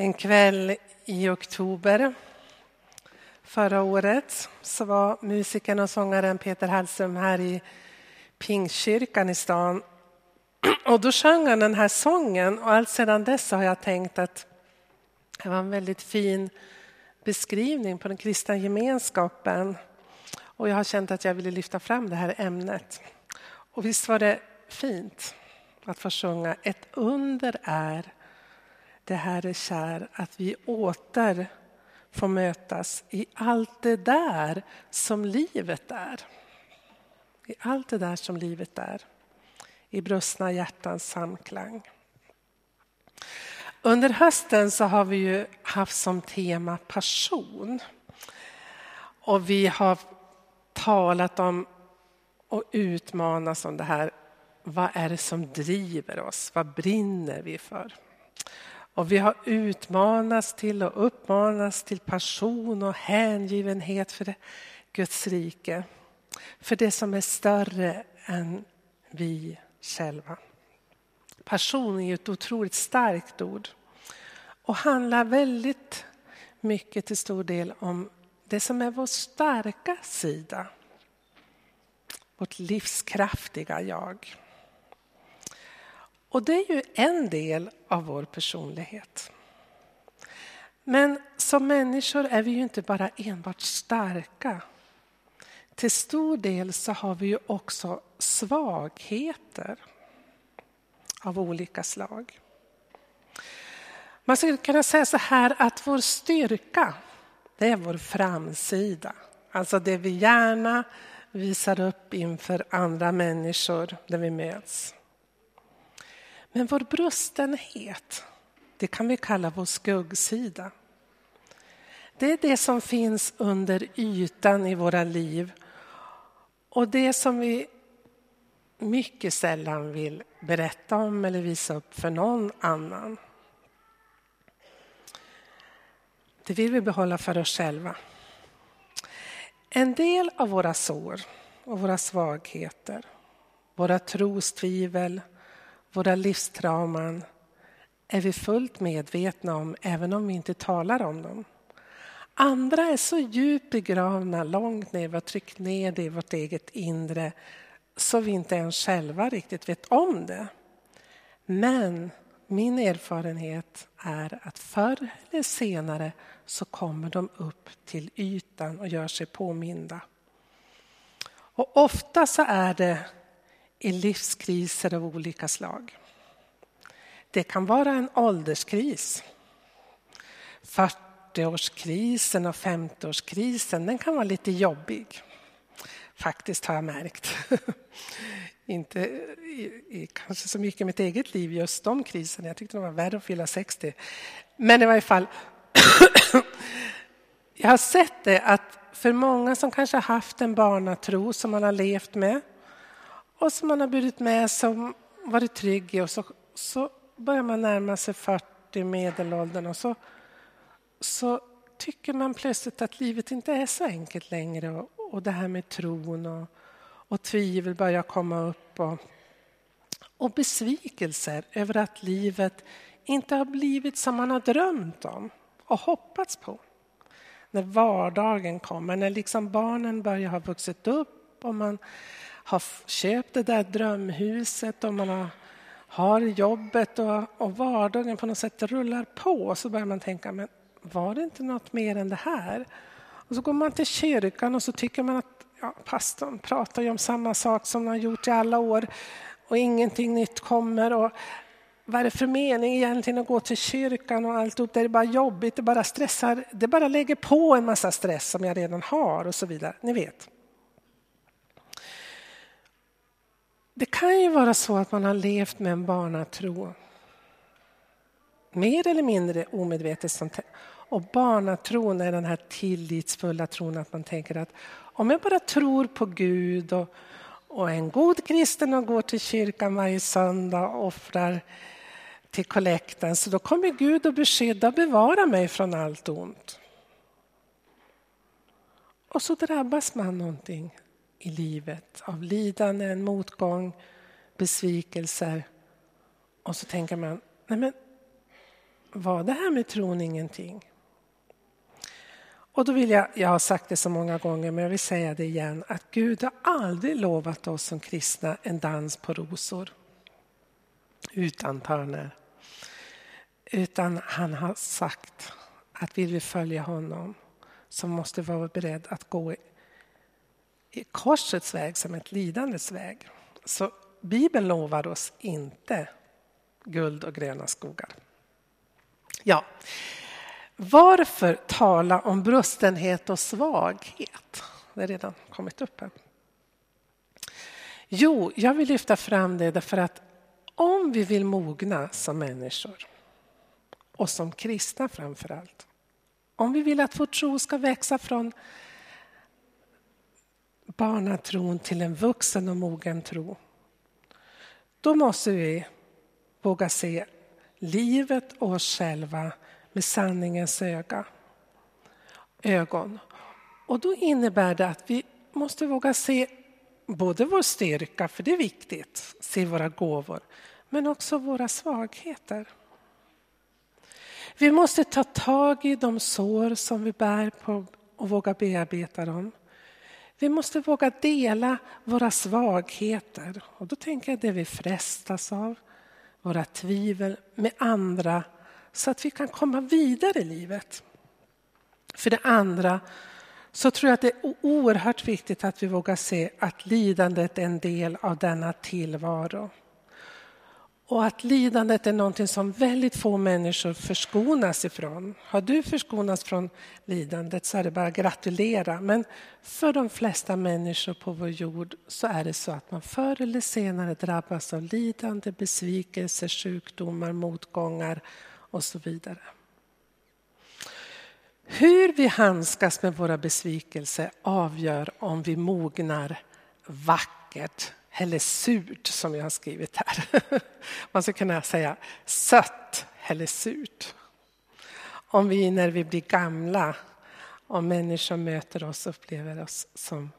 En kväll i oktober förra året så var musikern och sångaren Peter Hallström här i Pingstkyrkan i stan. Och då sjöng han den här sången och allt sedan dess har jag tänkt att det var en väldigt fin beskrivning på den kristna gemenskapen. Och jag har känt att jag ville lyfta fram det här ämnet. Och visst var det fint att få sjunga Ett under är det Herre kär att vi åter får mötas i allt det där som livet är. I allt det där som livet är. I brustna hjärtans samklang. Under hösten så har vi ju haft som tema passion. Och vi har talat om och utmanats om det här. Vad är det som driver oss? Vad brinner vi för? Och vi har utmanats till och uppmanats till passion och hängivenhet för Guds rike. För det som är större än vi själva. Passion är ju ett otroligt starkt ord och handlar väldigt mycket till stor del om det som är vår starka sida. Vårt livskraftiga jag. Och det är ju en del av vår personlighet. Men som människor är vi ju inte bara enbart starka. Till stor del så har vi ju också svagheter av olika slag. Man skulle kunna säga så här att vår styrka, det är vår framsida. Alltså det vi gärna visar upp inför andra människor när vi möts. Men vår brustenhet, det kan vi kalla vår skuggsida. Det är det som finns under ytan i våra liv och det som vi mycket sällan vill berätta om eller visa upp för någon annan. Det vill vi behålla för oss själva. En del av våra sår och våra svagheter, våra trostvivel, våra livstrauman är vi fullt medvetna om även om vi inte talar om dem. Andra är så djupt begravna långt ner, vi har tryckt ner det i vårt eget inre så vi inte ens själva riktigt vet om det. Men min erfarenhet är att förr eller senare så kommer de upp till ytan och gör sig påminda. Och ofta så är det i livskriser av olika slag. Det kan vara en ålderskris. 40-årskrisen och 50-årskrisen, den kan vara lite jobbig. Faktiskt har jag märkt. Inte i, i, kanske så mycket i mitt eget liv, just de kriserna. Jag tyckte det var värre att fylla 60. Men i varje fall, jag har sett det att för många som kanske har haft en barnatro som man har levt med och som man har burit med som varit trygg i och så, så börjar man närma sig 40 medelåldern och så, så tycker man plötsligt att livet inte är så enkelt längre och, och det här med tron och, och tvivel börjar komma upp och, och besvikelser över att livet inte har blivit som man har drömt om och hoppats på. När vardagen kommer, när liksom barnen börjar ha vuxit upp och man har köpt det där drömhuset och man har, har jobbet och, och vardagen på något sätt rullar på så börjar man tänka, men var det inte något mer än det här? Och så går man till kyrkan och så tycker man att ja, pastorn pratar ju om samma sak som han har gjort i alla år och ingenting nytt kommer. Och vad är det för mening egentligen att gå till kyrkan och allt Det är bara jobbigt, det bara stressar, det bara lägger på en massa stress som jag redan har och så vidare. Ni vet. Det kan ju vara så att man har levt med en barnatro. Mer eller mindre omedvetet. Och barnatron är den här tillitsfulla tron att man tänker att om jag bara tror på Gud och, och är en god kristen och går till kyrkan varje söndag och offrar till kollekten så då kommer Gud att beskydda och bevara mig från allt ont. Och så drabbas man någonting i livet av lidanden, motgång, besvikelser. Och så tänker man, nej men var det här med tron ingenting. Och då vill jag, jag har sagt det så många gånger, men jag vill säga det igen, att Gud har aldrig lovat oss som kristna en dans på rosor utan törner. Utan han har sagt att vill vi följa honom så måste vi vara beredda att gå korsets väg som ett lidandets väg. Så Bibeln lovar oss inte guld och gröna skogar. Ja, varför tala om brustenhet och svaghet? Det har redan kommit upp här. Jo, jag vill lyfta fram det därför att om vi vill mogna som människor och som kristna framför allt. Om vi vill att vår tro ska växa från barnatron till en vuxen och mogen tro. Då måste vi våga se livet och oss själva med sanningens öga, ögon. Och då innebär det att vi måste våga se både vår styrka, för det är viktigt, se våra gåvor, men också våra svagheter. Vi måste ta tag i de sår som vi bär på och våga bearbeta dem. Vi måste våga dela våra svagheter. Och då tänker jag det vi frestas av, våra tvivel med andra så att vi kan komma vidare i livet. För det andra så tror jag att det är oerhört viktigt att vi vågar se att lidandet är en del av denna tillvaro. Och att lidandet är någonting som väldigt få människor förskonas ifrån. Har du förskonats från lidandet så är det bara att gratulera. Men för de flesta människor på vår jord så är det så att man förr eller senare drabbas av lidande, besvikelse, sjukdomar, motgångar och så vidare. Hur vi handskas med våra besvikelser avgör om vi mognar vackert eller surt som jag har skrivit här. Man skulle kunna säga sött eller surt. Om vi när vi blir gamla, om människor möter oss upplever oss som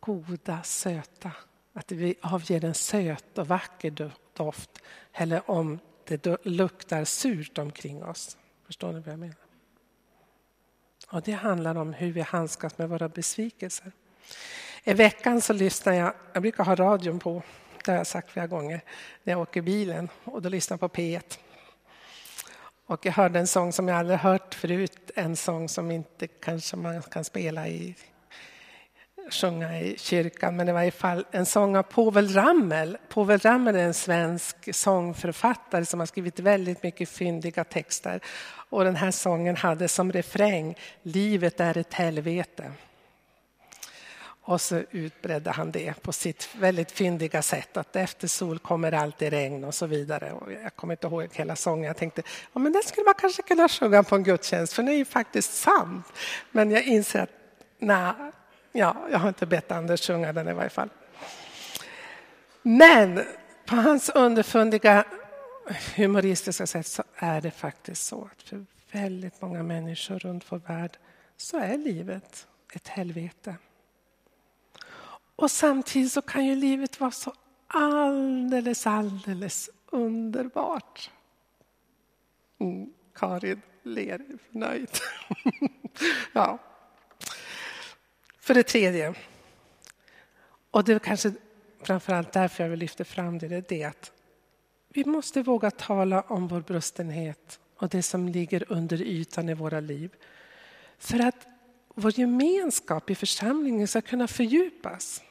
goda, söta. Att vi avger en söt och vacker doft. Eller om det luktar surt omkring oss. Förstår ni vad jag menar? Och det handlar om hur vi handskas med våra besvikelser. I veckan så lyssnar jag, jag brukar ha radion på, det har jag sagt flera gånger, när jag åker bilen och då lyssnar jag på P1. Och jag hörde en sång som jag aldrig hört förut, en sång som inte kanske man kan spela i sjunga i kyrkan, men det var i fall en sång av Povel Ramel. Povel Ramel är en svensk sångförfattare som har skrivit väldigt mycket fyndiga texter. Och den här sången hade som refräng Livet är ett helvete. Och så utbredde han det på sitt väldigt fyndiga sätt att efter sol kommer alltid regn och så vidare. Och jag kommer inte ihåg hela sången. Jag tänkte ja, men den skulle man kanske kunna sjunga på en gudstjänst för den är ju faktiskt sant. Men jag inser att nej, ja, jag har inte bett Anders sjunga den i varje fall. Men på hans underfundiga humoristiska sätt så är det faktiskt så att för väldigt många människor runt vår värld så är livet ett helvete. Och samtidigt så kan ju livet vara så alldeles, alldeles underbart. Mm, Karin ler nöjd. ja. För det tredje, och det är kanske framförallt därför jag vill lyfta fram det, det är det att vi måste våga tala om vår brustenhet och det som ligger under ytan i våra liv. För att vår gemenskap i församlingen ska kunna fördjupas.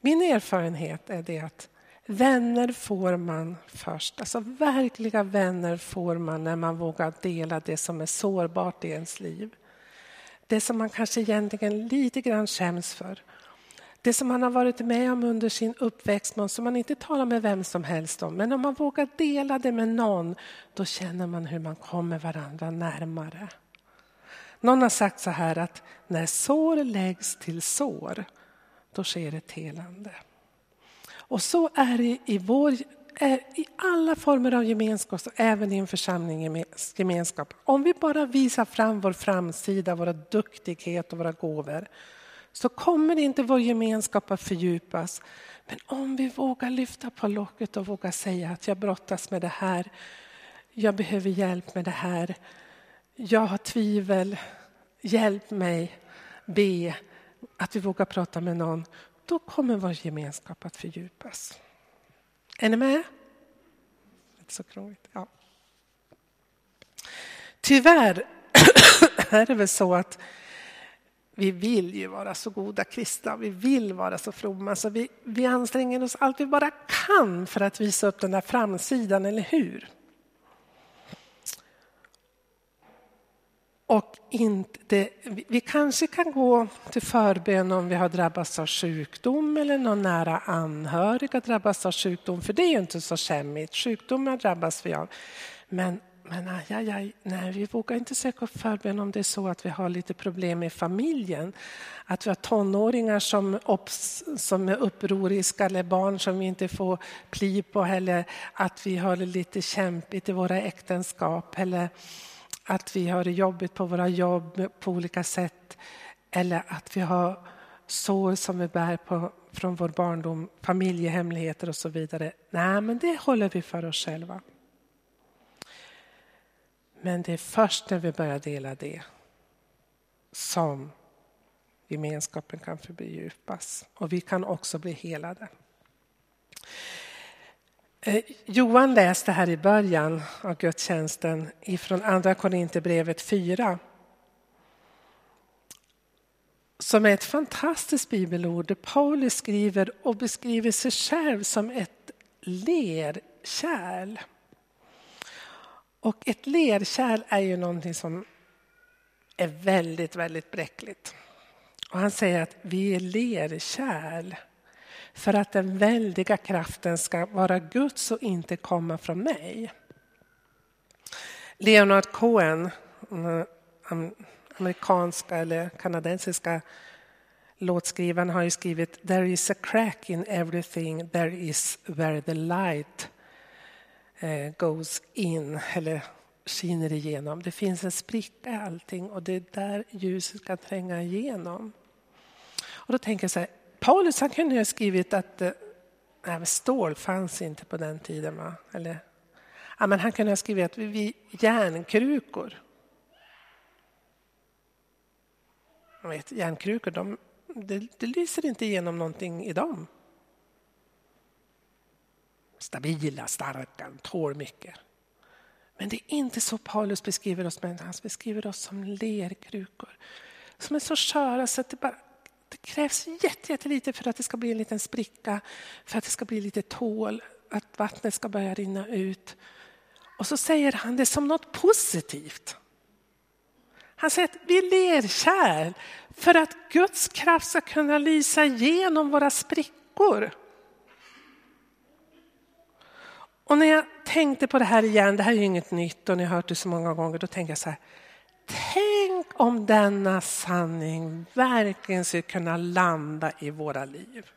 Min erfarenhet är det att vänner får man först. Alltså verkliga vänner får man när man vågar dela det som är sårbart i ens liv. Det som man kanske egentligen lite grann skäms för. Det som man har varit med om under sin uppväxt, som man inte talar med vem som helst om. Men om man vågar dela det med någon, då känner man hur man kommer varandra närmare. Någon har sagt så här att när sår läggs till sår, då sker ett helande. Och så är det i, vår, i alla former av gemenskap, även i en församlingsgemenskap. Om vi bara visar fram vår framsida, våra duktighet och våra gåvor, så kommer inte vår gemenskap att fördjupas. Men om vi vågar lyfta på locket och vågar säga att jag brottas med det här, jag behöver hjälp med det här, jag har tvivel, hjälp mig, be, att vi vågar prata med någon, då kommer vår gemenskap att fördjupas. Är ni med? Inte så krångligt. Ja. Tyvärr är det väl så att vi vill ju vara så goda kristna, vi vill vara så fromma så vi, vi anstränger oss allt vi bara kan för att visa upp den där framsidan, eller hur? Och inte, vi kanske kan gå till förbön om vi har drabbats av sjukdom eller någon nära anhörig har drabbats av sjukdom, för det är ju inte så skämmigt. Sjukdomar drabbas vi av. Men, men aj, aj, aj, nej, vi vågar inte söka förbön om det är så att vi har lite problem i familjen. Att vi har tonåringar som, som är upproriska eller barn som vi inte får pli på eller att vi har det lite kämpigt i våra äktenskap. Eller, att vi har det jobbigt på våra jobb på olika sätt eller att vi har sår som vi bär på från vår barndom, familjehemligheter och så vidare. Nej, men det håller vi för oss själva. Men det är först när vi börjar dela det som gemenskapen kan fördjupas och vi kan också bli helade. Eh, Johan läste här i början av gudstjänsten ifrån Andra Korinthierbrevet 4 som är ett fantastiskt bibelord där Paulus skriver och beskriver sig själv som ett lerkärl. Och ett lerkärl är ju någonting som är väldigt, väldigt bräckligt. Och han säger att vi är lerkärl för att den väldiga kraften ska vara Guds och inte komma från mig. Leonard Cohen, mm, amerikanska eller kanadensiska låtskrivaren har ju skrivit There is a crack in everything, there is where the light eh, goes in, eller skiner igenom. Det finns en spricka i allting och det är där ljuset kan tränga igenom. Och då tänker jag så här, Paulus han kunde ha skrivit att eh, nej, stål fanns inte på den tiden. Va? Eller, ja, men han kunde ha skrivit att vi järnkrukor. Jag vet, järnkrukor, de, det, det lyser inte igenom någonting i dem. Stabila, starka, tål mycket. Men det är inte så Paulus beskriver oss, men han beskriver oss som lerkrukor. Som är så sköra så att det bara det krävs jättelite för att det ska bli en liten spricka, för att det ska bli lite tål, att vattnet ska börja rinna ut. Och så säger han det som något positivt. Han säger att vi är lerkärl för att Guds kraft ska kunna lysa igenom våra sprickor. Och när jag tänkte på det här igen, det här är ju inget nytt och ni har hört det så många gånger, då tänkte jag så här, Tänk om denna sanning verkligen skulle kunna landa i våra liv.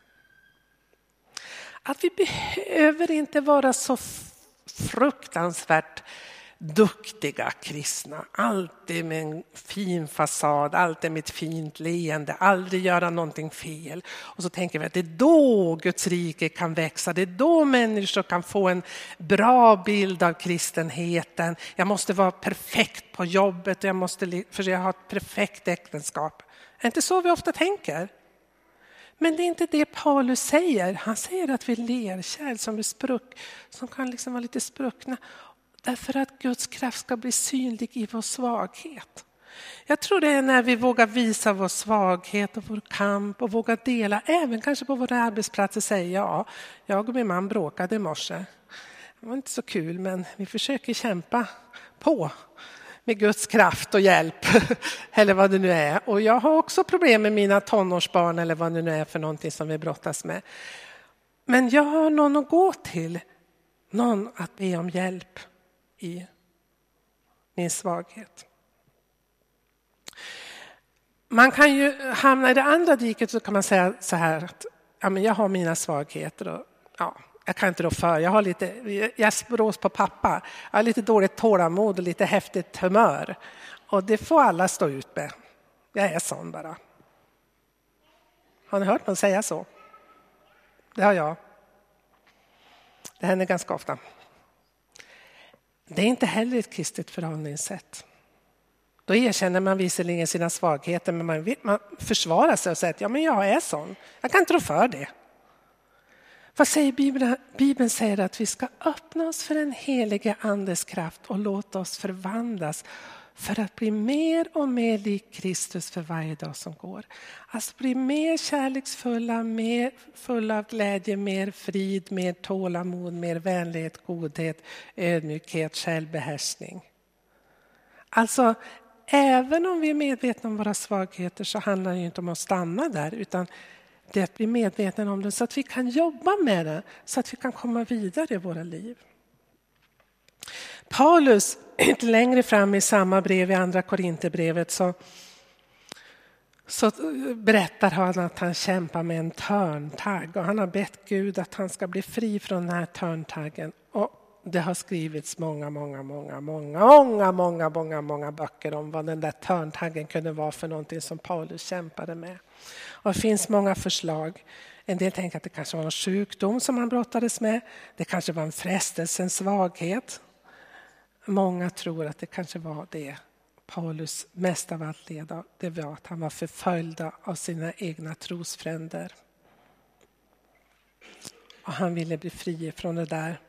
Att vi behöver inte vara så fruktansvärt duktiga kristna. Alltid med en fin fasad, alltid med ett fint leende, aldrig göra någonting fel. Och så tänker vi att det är då Guds rike kan växa, det är då människor kan få en bra bild av kristenheten. Jag måste vara perfekt på jobbet, jag måste försöka ha ett perfekt äktenskap. Det är inte så vi ofta tänker. Men det är inte det Paulus säger. Han säger att vi är lerkärl som är spruck, som kan liksom vara lite spruckna. Därför att Guds kraft ska bli synlig i vår svaghet. Jag tror det är när vi vågar visa vår svaghet och vår kamp och vågar dela, även kanske på våra arbetsplatser, säga ja, jag och min man bråkade i morse. Det var inte så kul, men vi försöker kämpa på med Guds kraft och hjälp, eller vad det nu är. Och jag har också problem med mina tonårsbarn eller vad det nu är för någonting som vi brottas med. Men jag har någon att gå till, någon att be om hjälp i min svaghet. Man kan ju hamna i det andra diket så kan man säga så här att ja, men jag har mina svagheter och ja, jag kan inte rå för. Jag har lite, jag brås på pappa. Jag har lite dåligt tålamod och lite häftigt humör. Och det får alla stå ut med. Jag är sån bara. Har ni hört någon säga så? Det har jag. Det händer ganska ofta. Det är inte heller ett kristet förhållningssätt. Då erkänner man visserligen sina svagheter men man, man försvarar sig och säger att ja, men jag är sån. Jag kan inte rå för det. Vad säger Bibeln? Bibeln säger att vi ska öppna oss för den helige Andes kraft och låta oss förvandlas för att bli mer och mer lik Kristus för varje dag som går. Alltså bli mer kärleksfulla, mer fulla av glädje, mer frid, mer tålamod, mer vänlighet, godhet, ödmjukhet, självbehärskning. Alltså, även om vi är medvetna om våra svagheter så handlar det inte om att stanna där utan det är att bli medvetna om det så att vi kan jobba med det, så att vi kan komma vidare i våra liv. Paulus, inte längre fram i samma brev, i andra Korinthierbrevet, så, så berättar han att han kämpar med en törntagg och han har bett Gud att han ska bli fri från den här törntaggen. Och det har skrivits många, många, många, många, många, många, många, många böcker om vad den där törntaggen kunde vara för någonting som Paulus kämpade med. Och det finns många förslag. En del tänker att det kanske var en sjukdom som han brottades med. Det kanske var en frestelse, en svaghet. Många tror att det kanske var det Paulus mest av allt led av. Det var att han var förföljd av sina egna trosfränder. Och han ville bli fri från det där.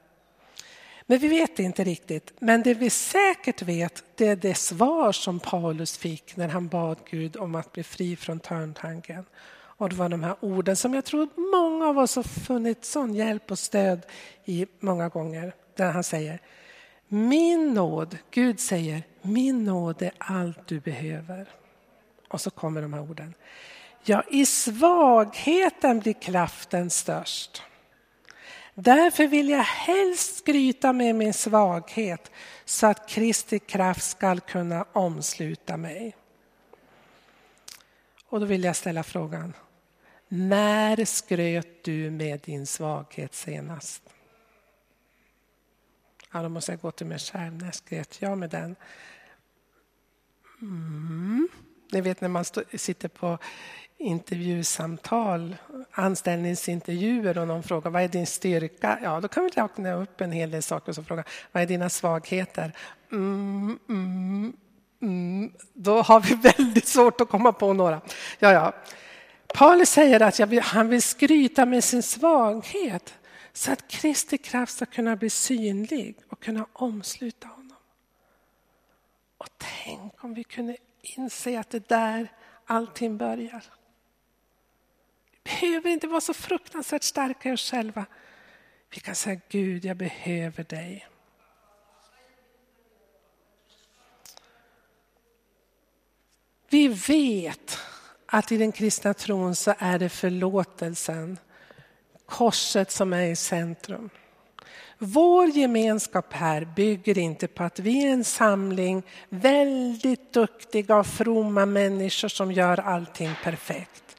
Men vi vet inte riktigt. Men det vi säkert vet det är det svar som Paulus fick när han bad Gud om att bli fri från törntanken. Och det var de här orden som jag tror många av oss har funnit sån hjälp och stöd i många gånger. Där han säger min nåd, Gud säger, min nåd är allt du behöver. Och så kommer de här orden. Ja, i svagheten blir kraften störst. Därför vill jag helst skryta med min svaghet så att Kristi kraft skall kunna omsluta mig. Och då vill jag ställa frågan, när skröt du med din svaghet senast? Ja, då måste jag gå till mig själv. När skröt jag med den? Mm. Ni vet när man sitter på intervjusamtal, anställningsintervjuer och någon frågar vad är din styrka? Ja, då kan vi räkna upp en hel del saker och så fråga vad är dina svagheter? Mm, mm, mm. Då har vi väldigt svårt att komma på några. Ja, ja. Paulus säger att vill, han vill skryta med sin svaghet så att Kristi kraft ska kunna bli synlig och kunna omsluta honom. Och tänk om vi kunde inse att det där allting börjar Vi behöver inte vara så fruktansvärt starka i oss själva. Vi kan säga Gud, jag behöver dig. Vi vet att i den kristna tron så är det förlåtelsen, korset som är i centrum. Vår gemenskap här bygger inte på att vi är en samling väldigt duktiga och fromma människor som gör allting perfekt.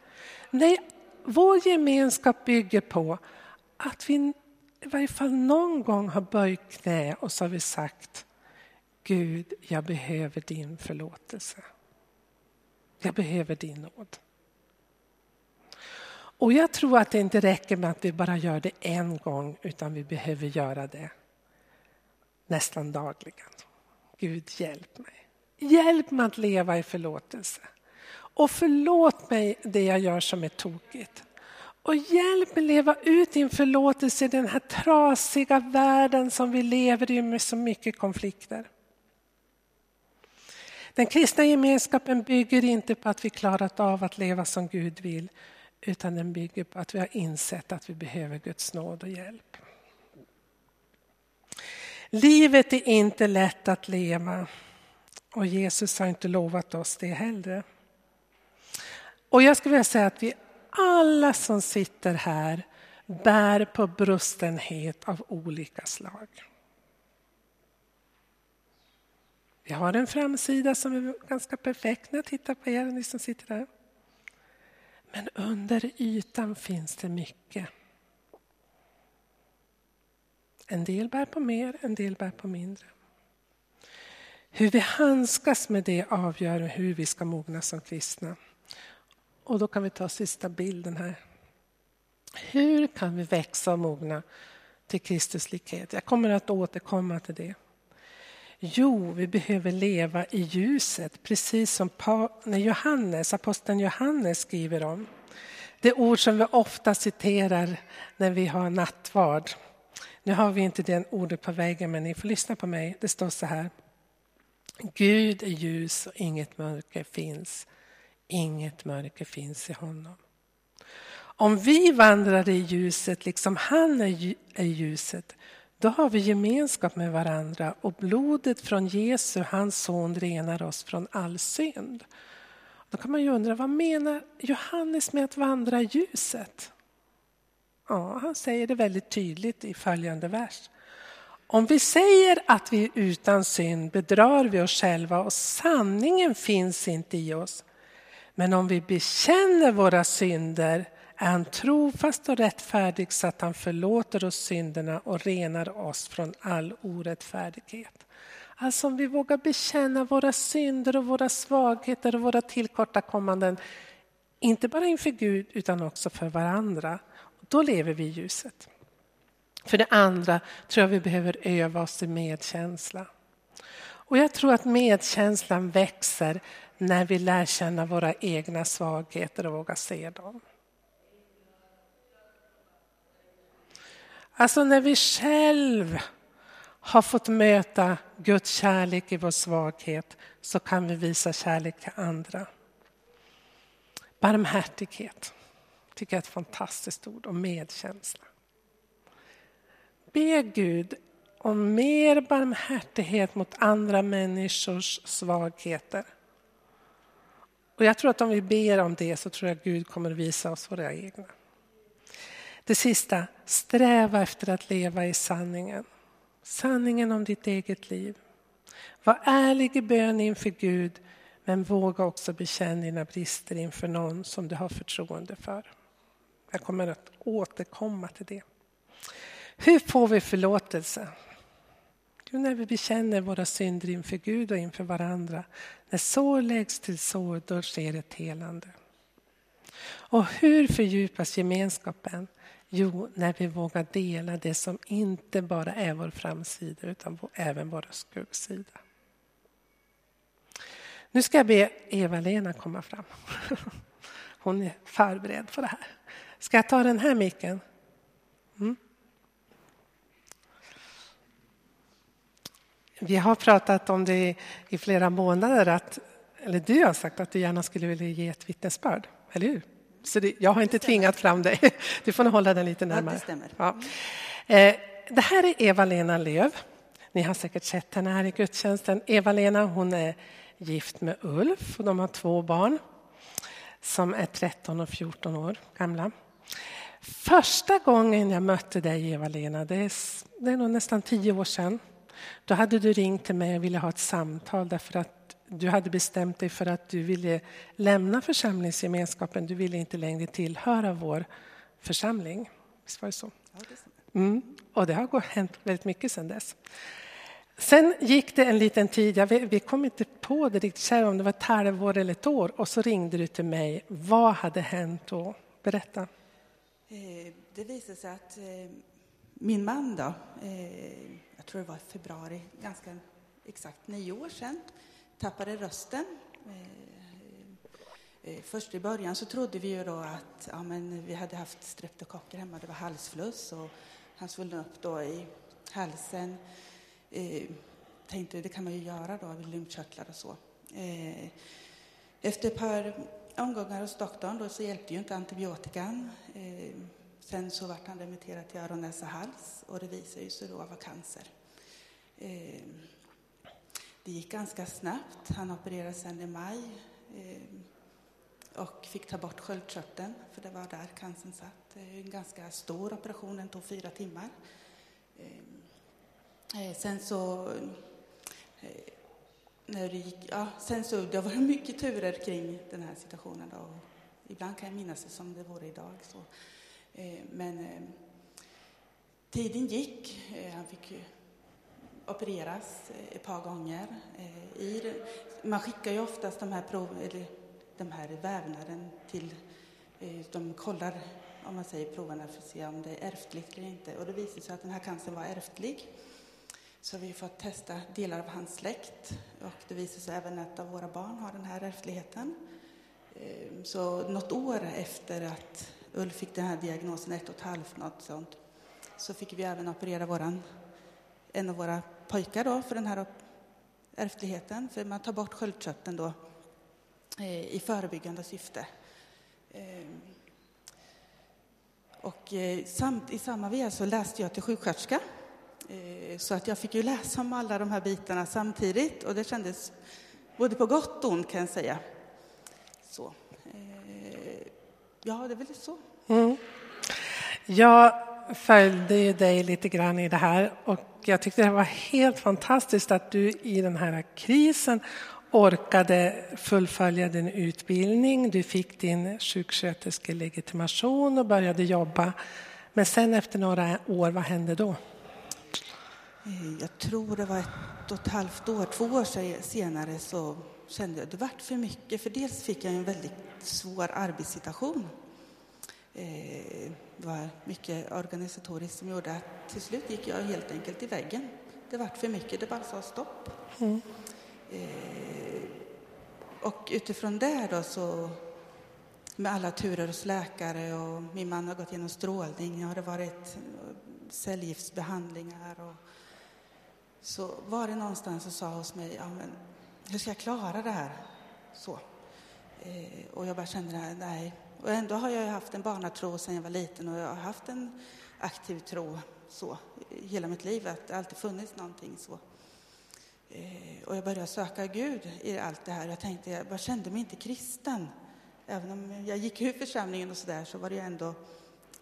Nej, vår gemenskap bygger på att vi i varje fall någon gång har böjt knä och så har vi sagt Gud, jag behöver din förlåtelse. Jag behöver din nåd. Och jag tror att det inte räcker med att vi bara gör det en gång utan vi behöver göra det nästan dagligen. Gud, hjälp mig. Hjälp mig att leva i förlåtelse. Och förlåt mig det jag gör som är tokigt. Och hjälp mig leva ut din förlåtelse i den här trasiga världen som vi lever i med så mycket konflikter. Den kristna gemenskapen bygger inte på att vi klarat av att leva som Gud vill utan den bygger på att vi har insett att vi behöver Guds nåd och hjälp. Livet är inte lätt att leva och Jesus har inte lovat oss det heller. Och jag skulle vilja säga att vi alla som sitter här bär på brustenhet av olika slag. Vi har en framsida som är ganska perfekt när jag tittar på er, ni som sitter där. Men under ytan finns det mycket. En del bär på mer, en del bär på mindre. Hur vi handskas med det avgör hur vi ska mogna som kristna. Och då kan vi ta sista bilden här. Hur kan vi växa och mogna till Kristus likhet? Jag kommer att återkomma till det. Jo, vi behöver leva i ljuset, precis som Johannes, aposteln Johannes skriver om. Det ord som vi ofta citerar när vi har nattvard. Nu har vi inte det ordet på väggen, men ni får lyssna på mig. Det står så här. Gud är ljus och inget mörker finns. Inget mörker finns i honom. Om vi vandrar i ljuset liksom han är ljuset, då har vi gemenskap med varandra och blodet från Jesu, hans son, renar oss från all synd. Då kan man ju undra, vad menar Johannes med att vandra i ljuset? Ja, han säger det väldigt tydligt i följande vers. Om vi säger att vi är utan synd bedrar vi oss själva och sanningen finns inte i oss. Men om vi bekänner våra synder är han trofast och rättfärdig så att han förlåter oss synderna och renar oss från all orättfärdighet. Alltså om vi vågar bekänna våra synder och våra svagheter och våra tillkortakommanden, inte bara inför Gud utan också för varandra, då lever vi i ljuset. För det andra tror jag vi behöver öva oss i medkänsla. Och jag tror att medkänslan växer när vi lär känna våra egna svagheter och vågar se dem. Alltså när vi själv har fått möta Guds kärlek i vår svaghet så kan vi visa kärlek till andra. Barmhärtighet tycker jag är ett fantastiskt ord och medkänsla. Be Gud om mer barmhärtighet mot andra människors svagheter. Och jag tror att om vi ber om det så tror jag Gud kommer visa oss våra egna. Det sista, sträva efter att leva i sanningen. Sanningen om ditt eget liv. Var ärlig i bön inför Gud men våga också bekänna dina brister inför någon som du har förtroende för. Jag kommer att återkomma till det. Hur får vi förlåtelse? Jo, när vi bekänner våra synder inför Gud och inför varandra. När sår läggs till sår, då sker ett helande. Och hur fördjupas gemenskapen? Jo, när vi vågar dela det som inte bara är vår framsida utan även vår skuggsida. Nu ska jag be Eva-Lena komma fram. Hon är förberedd på det här. Ska jag ta den här micken? Mm. Vi har pratat om det i flera månader, att, eller du har sagt att du gärna skulle vilja ge ett vittnesbörd, eller hur? Så det, jag har inte tvingat fram dig. Du får hålla den lite närmare. Ja, det, stämmer. Ja. Eh, det här är Eva-Lena Löv. Ni har säkert sett henne här i gudstjänsten. Eva-Lena hon är gift med Ulf och de har två barn som är 13 och 14 år gamla. Första gången jag mötte dig, Eva-Lena, det är, det är nog nästan tio år sedan. Då hade du ringt till mig och ville ha ett samtal därför att du hade bestämt dig för att du ville lämna församlingsgemenskapen. Du ville inte längre tillhöra vår församling. Visst var det så? Mm. Och det har hänt väldigt mycket sedan dess. Sen gick det en liten tid, jag vet, vi kom inte på det riktigt själv, om det var ett halvår eller ett år, och så ringde du till mig. Vad hade hänt då? Berätta. Eh, det visade sig att eh, min man då, eh, jag tror det var i februari, ganska exakt nio år sedan, tappade rösten. Eh, eh, först i början så trodde vi ju då att ja, men vi hade haft streptokocker hemma, det var halsfluss och han svullnade upp då i halsen. Eh, tänkte det kan man ju göra då, lymfkörtlar och så. Eh, efter ett par omgångar hos doktorn då, så hjälpte ju inte antibiotikan. Eh, sen så vart han remitterad till öron, näsa, hals och det visade sig då vara cancer. Eh, det gick ganska snabbt. Han opererades sen i maj ehm, och fick ta bort sköldkörteln, för det var där cancern satt. En ganska stor operation, den tog fyra timmar. Ehm, eh, sen så... Eh, när det gick, ja, sen så, det var mycket turer kring den här situationen. Då. Ibland kan jag minnas det som det vore idag. Så. Eh, men ehm, tiden gick. Han fick opereras eh, ett par gånger. Eh, I, man skickar ju oftast de här, prov, eller de här vävnaden till... Eh, de kollar om man säger proverna, för att se om det är ärftligt eller inte. Och det visade sig att den här cancern var ärftlig. Så vi har fått testa delar av hans släkt och det visade sig även att av våra barn har den här ärftligheten. Ehm, så något år efter att Ulf fick den här diagnosen, ett och ett halvt, något sånt, så fick vi även operera våran, en av våra pojkar då för den här ärftligheten, för man tar bort sköldkörteln då eh, i förebyggande syfte. Ehm, och eh, samt, i samma veva så läste jag till sjuksköterska. Eh, så att jag fick ju läsa om alla de här bitarna samtidigt och det kändes både på gott och ont kan jag säga. Så. Eh, ja, det är väl så. Mm. Ja, följde ju dig lite grann i det här och jag tyckte det var helt fantastiskt att du i den här krisen orkade fullfölja din utbildning. Du fick din sjuksköterskelegitimation och började jobba. Men sen efter några år, vad hände då? Eh, jag tror det var ett och ett halvt år, två år senare så kände jag att det vart för mycket. För dels fick jag en väldigt svår arbetssituation. Eh, det var mycket organisatoriskt som gjorde att till slut gick jag helt enkelt i väggen. Det vart för mycket, det bara sa stopp. Mm. Eh, och utifrån det då så med alla turer hos läkare och min man har gått igenom strålning, har det varit cellgiftsbehandlingar och så var det någonstans och sa hos mig, ja men hur ska jag klara det här? Så. Eh, och jag bara kände, nej. Och ändå har jag haft en barnatro sedan jag var liten och jag har haft en aktiv tro så hela mitt liv, att det alltid funnits någonting så. Eh, och jag började söka Gud i allt det här. Jag tänkte, jag bara kände mig inte kristen. Även om jag gick ur församlingen och sådär, så var det ändå,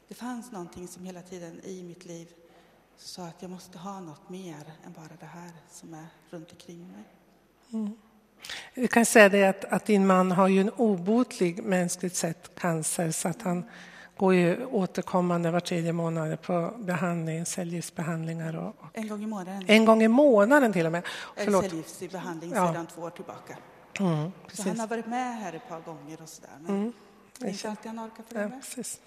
det fanns någonting som hela tiden i mitt liv sa att jag måste ha något mer än bara det här som är runt omkring mig. Mm. Vi kan säga det att, att din man har ju en obotlig mänskligt sett cancer så att han går ju återkommande var tredje månad på behandling, cellgiftsbehandlingar. Och, och, en gång i månaden? En gång i månaden till och med. Förlåt. Cellgiftsbehandling ja. sedan två år tillbaka. Mm, så han har varit med här ett par gånger och sådär. Men mm, det är inte alltid han orkar följa ja, med. Precis.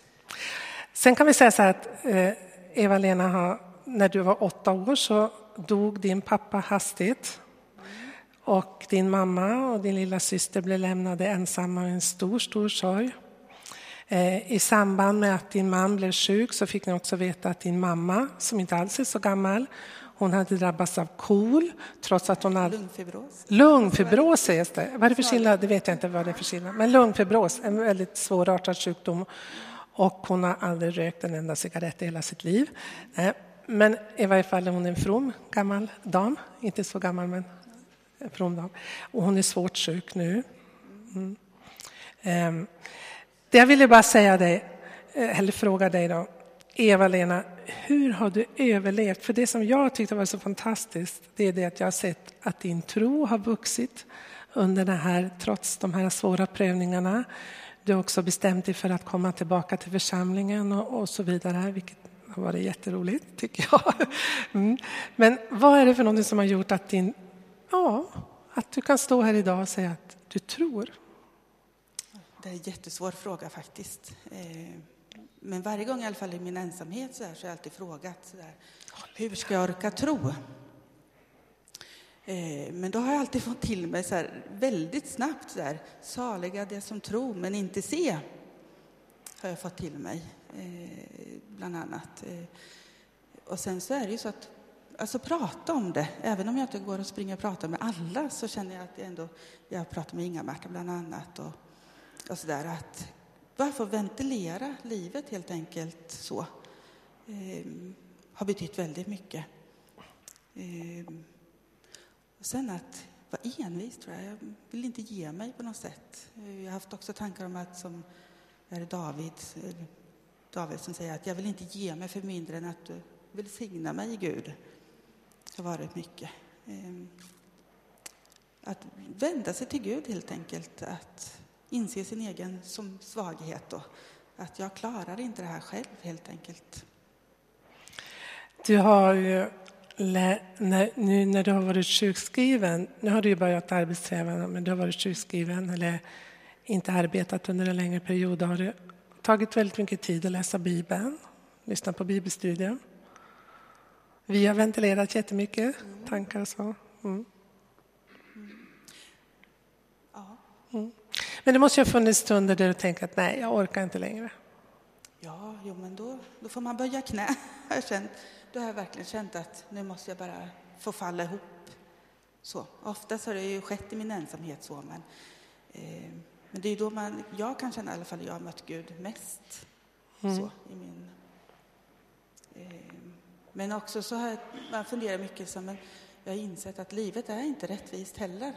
Sen kan vi säga så här att eh, Eva-Lena, när du var åtta år så dog din pappa hastigt. Och din mamma och din lilla syster blev lämnade ensamma i en stor, stor sorg. Eh, I samband med att din man blev sjuk så fick ni också veta att din mamma, som inte alls är så gammal, hon hade drabbats av KOL trots att hon hade... Lungfibros. Lungfibros sägs det. Vad är det för skillnad? Det vet jag inte vad det är för skillnad. Men lungfibros, en väldigt svårartad sjukdom. Och hon har aldrig rökt en enda cigarett i hela sitt liv. Eh, men i varje fall är hon en from gammal dam. Inte så gammal, men från dem. Och hon är svårt sjuk nu. Mm. Ehm, det jag ville bara säga dig, eh, eller fråga dig då, Eva-Lena, hur har du överlevt? För det som jag tyckte var så fantastiskt, det är det att jag har sett att din tro har vuxit under det här, trots de här svåra prövningarna. Du har också bestämt dig för att komma tillbaka till församlingen och, och så vidare, vilket har varit jätteroligt, tycker jag. Mm. Men vad är det för någonting som har gjort att din Ja, att du kan stå här idag och säga att du tror. Det är en jättesvår fråga faktiskt. Eh, men varje gång, i alla fall i min ensamhet, så, här, så har jag alltid frågat så här, hur ska jag orka tro? Eh, men då har jag alltid fått till mig så här, väldigt snabbt så här, saliga det som tror men inte se. Har jag fått till mig, eh, bland annat. Och sen så är det ju så att alltså prata om det. Även om jag inte går och springer och pratar med alla så känner jag att jag ändå, jag pratar med Inga-Märta bland annat och, och sådär att bara få ventilera livet helt enkelt så eh, har betytt väldigt mycket. Eh, och sen att vara envis tror jag. Jag vill inte ge mig på något sätt. Jag har haft också tankar om att som är David, eh, David som säger att jag vill inte ge mig för mindre än att du välsignar mig, Gud har varit mycket. Ehm, att vända sig till Gud helt enkelt, att inse sin egen som svaghet då. att jag klarar inte det här själv helt enkelt. Du har ju, när, nu när du har varit sjukskriven, nu har du ju börjat arbetsträna, men du har varit sjukskriven eller inte arbetat under en längre period, har du tagit väldigt mycket tid att läsa Bibeln, lyssna på bibelstudier. Vi har ventilerat jättemycket, tankar och så. Mm. Mm. Men det måste ju ha funnits stunder där du tänker att nej, jag orkar inte längre. Ja, jo, men då, då får man böja knä. Jag känt, då har jag verkligen känt att nu måste jag bara få falla ihop. Så. Oftast har det ju skett i min ensamhet så, men, eh, men det är då man, jag kan känna i alla fall, jag har mött Gud mest. Mm. Så, i min, eh, men också så har jag, man funderat mycket så, men jag har insett att livet är inte rättvist heller.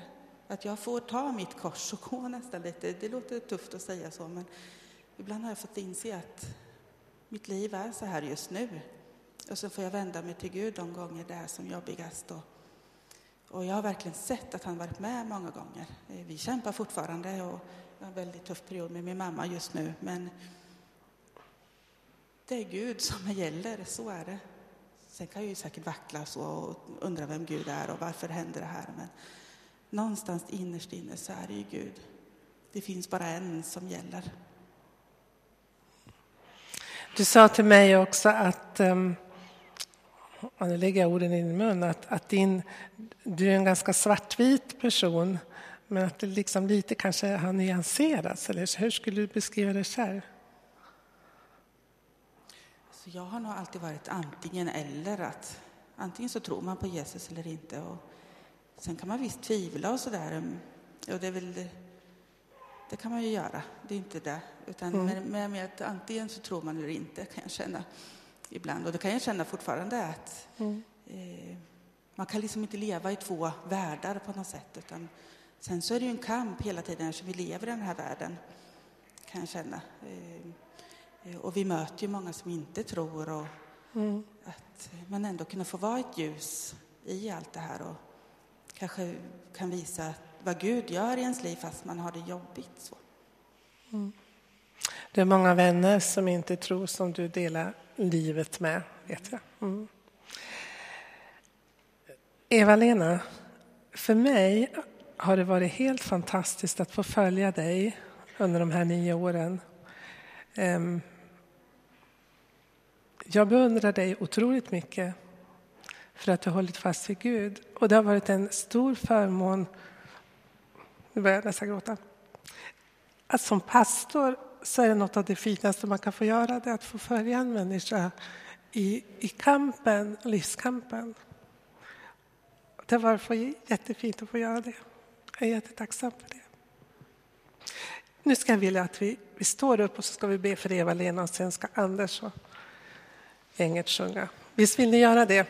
Att jag får ta mitt kors och gå nästan lite, det låter tufft att säga så, men ibland har jag fått inse att mitt liv är så här just nu. Och så får jag vända mig till Gud de gånger det är som jobbigast. Och, och jag har verkligen sett att han varit med många gånger. Eh, vi kämpar fortfarande och jag har en väldigt tuff period med min mamma just nu. Men det är Gud som gäller, så är det. Sen kan jag ju säkert vackla så och undra vem Gud är och varför händer det här. Men någonstans innerst inne så är det ju Gud. Det finns bara en som gäller. Du sa till mig också att, um, nu lägger jag orden i din mun, att, att din, du är en ganska svartvit person, men att det liksom lite kanske har nyanserats. Eller hur skulle du beskriva det själv? Så jag har nog alltid varit antingen eller. att Antingen så tror man på Jesus eller inte. Och sen kan man visst tvivla och sådär. Och det väl det kan man ju göra, det är inte det. Utan mm. med, med att antingen så tror man eller inte, kan jag känna ibland. Och det kan jag känna fortfarande att mm. eh, man kan liksom inte leva i två världar på något sätt. Utan sen så är det ju en kamp hela tiden eftersom vi lever i den här världen, kan jag känna. Eh, och vi möter ju många som inte tror och mm. att man ändå kunna få vara ett ljus i allt det här och kanske kan visa vad Gud gör i ens liv fast man har det jobbigt. Så. Mm. Det är många vänner som inte tror som du delar livet med, vet jag. Mm. Eva-Lena, för mig har det varit helt fantastiskt att få följa dig under de här nio åren. Ehm, jag beundrar dig otroligt mycket för att du har hållit fast vid Gud. Och det har varit en stor förmån nu börjar jag nästan gråta. Att som pastor så är det något av det finaste man kan få göra, det att få följa en människa i, i kampen, livskampen. Det var jättefint att få göra det. Jag är jättetacksam för det. Nu ska jag vilja att vi, vi står upp och så ska vi be för Eva-Lena och sen ska Anders och gänget sjunga. Visst vill ni göra det?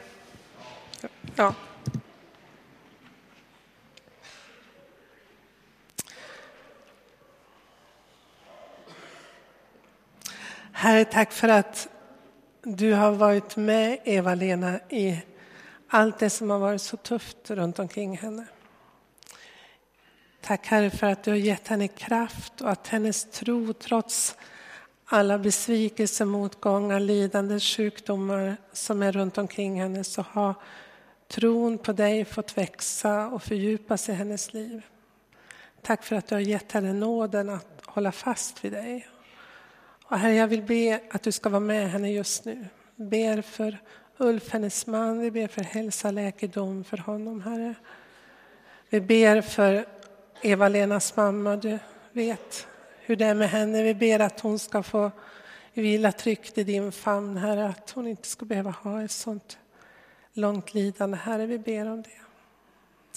Ja. Herre, tack för att du har varit med Eva-Lena i allt det som har varit så tufft runt omkring henne. Tack Herre för att du har gett henne kraft och att hennes tro trots alla besvikelser, motgångar, lidande, sjukdomar som är runt omkring henne så har tron på dig fått växa och fördjupas i hennes liv. Tack för att du har gett henne nåden att hålla fast vid dig och herre, jag vill be att du ska vara med henne just nu. Ber för Ulf, hennes man. Vi ber för hälsa, läkedom för honom, Herre. Vi ber för Eva-Lenas mamma. Du vet hur det är med henne. Vi ber att hon ska få vila tryggt i din famn, Herre. Att hon inte ska behöva ha ett sånt långt lidande. Herre, vi ber om det.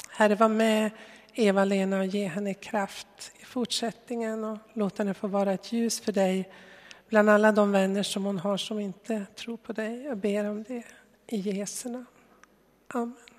Herre, var med Eva-Lena och ge henne kraft i fortsättningen och låt henne få vara ett ljus för dig bland alla de vänner som hon har som inte tror på dig. Jag ber om det i Jesu namn. Amen.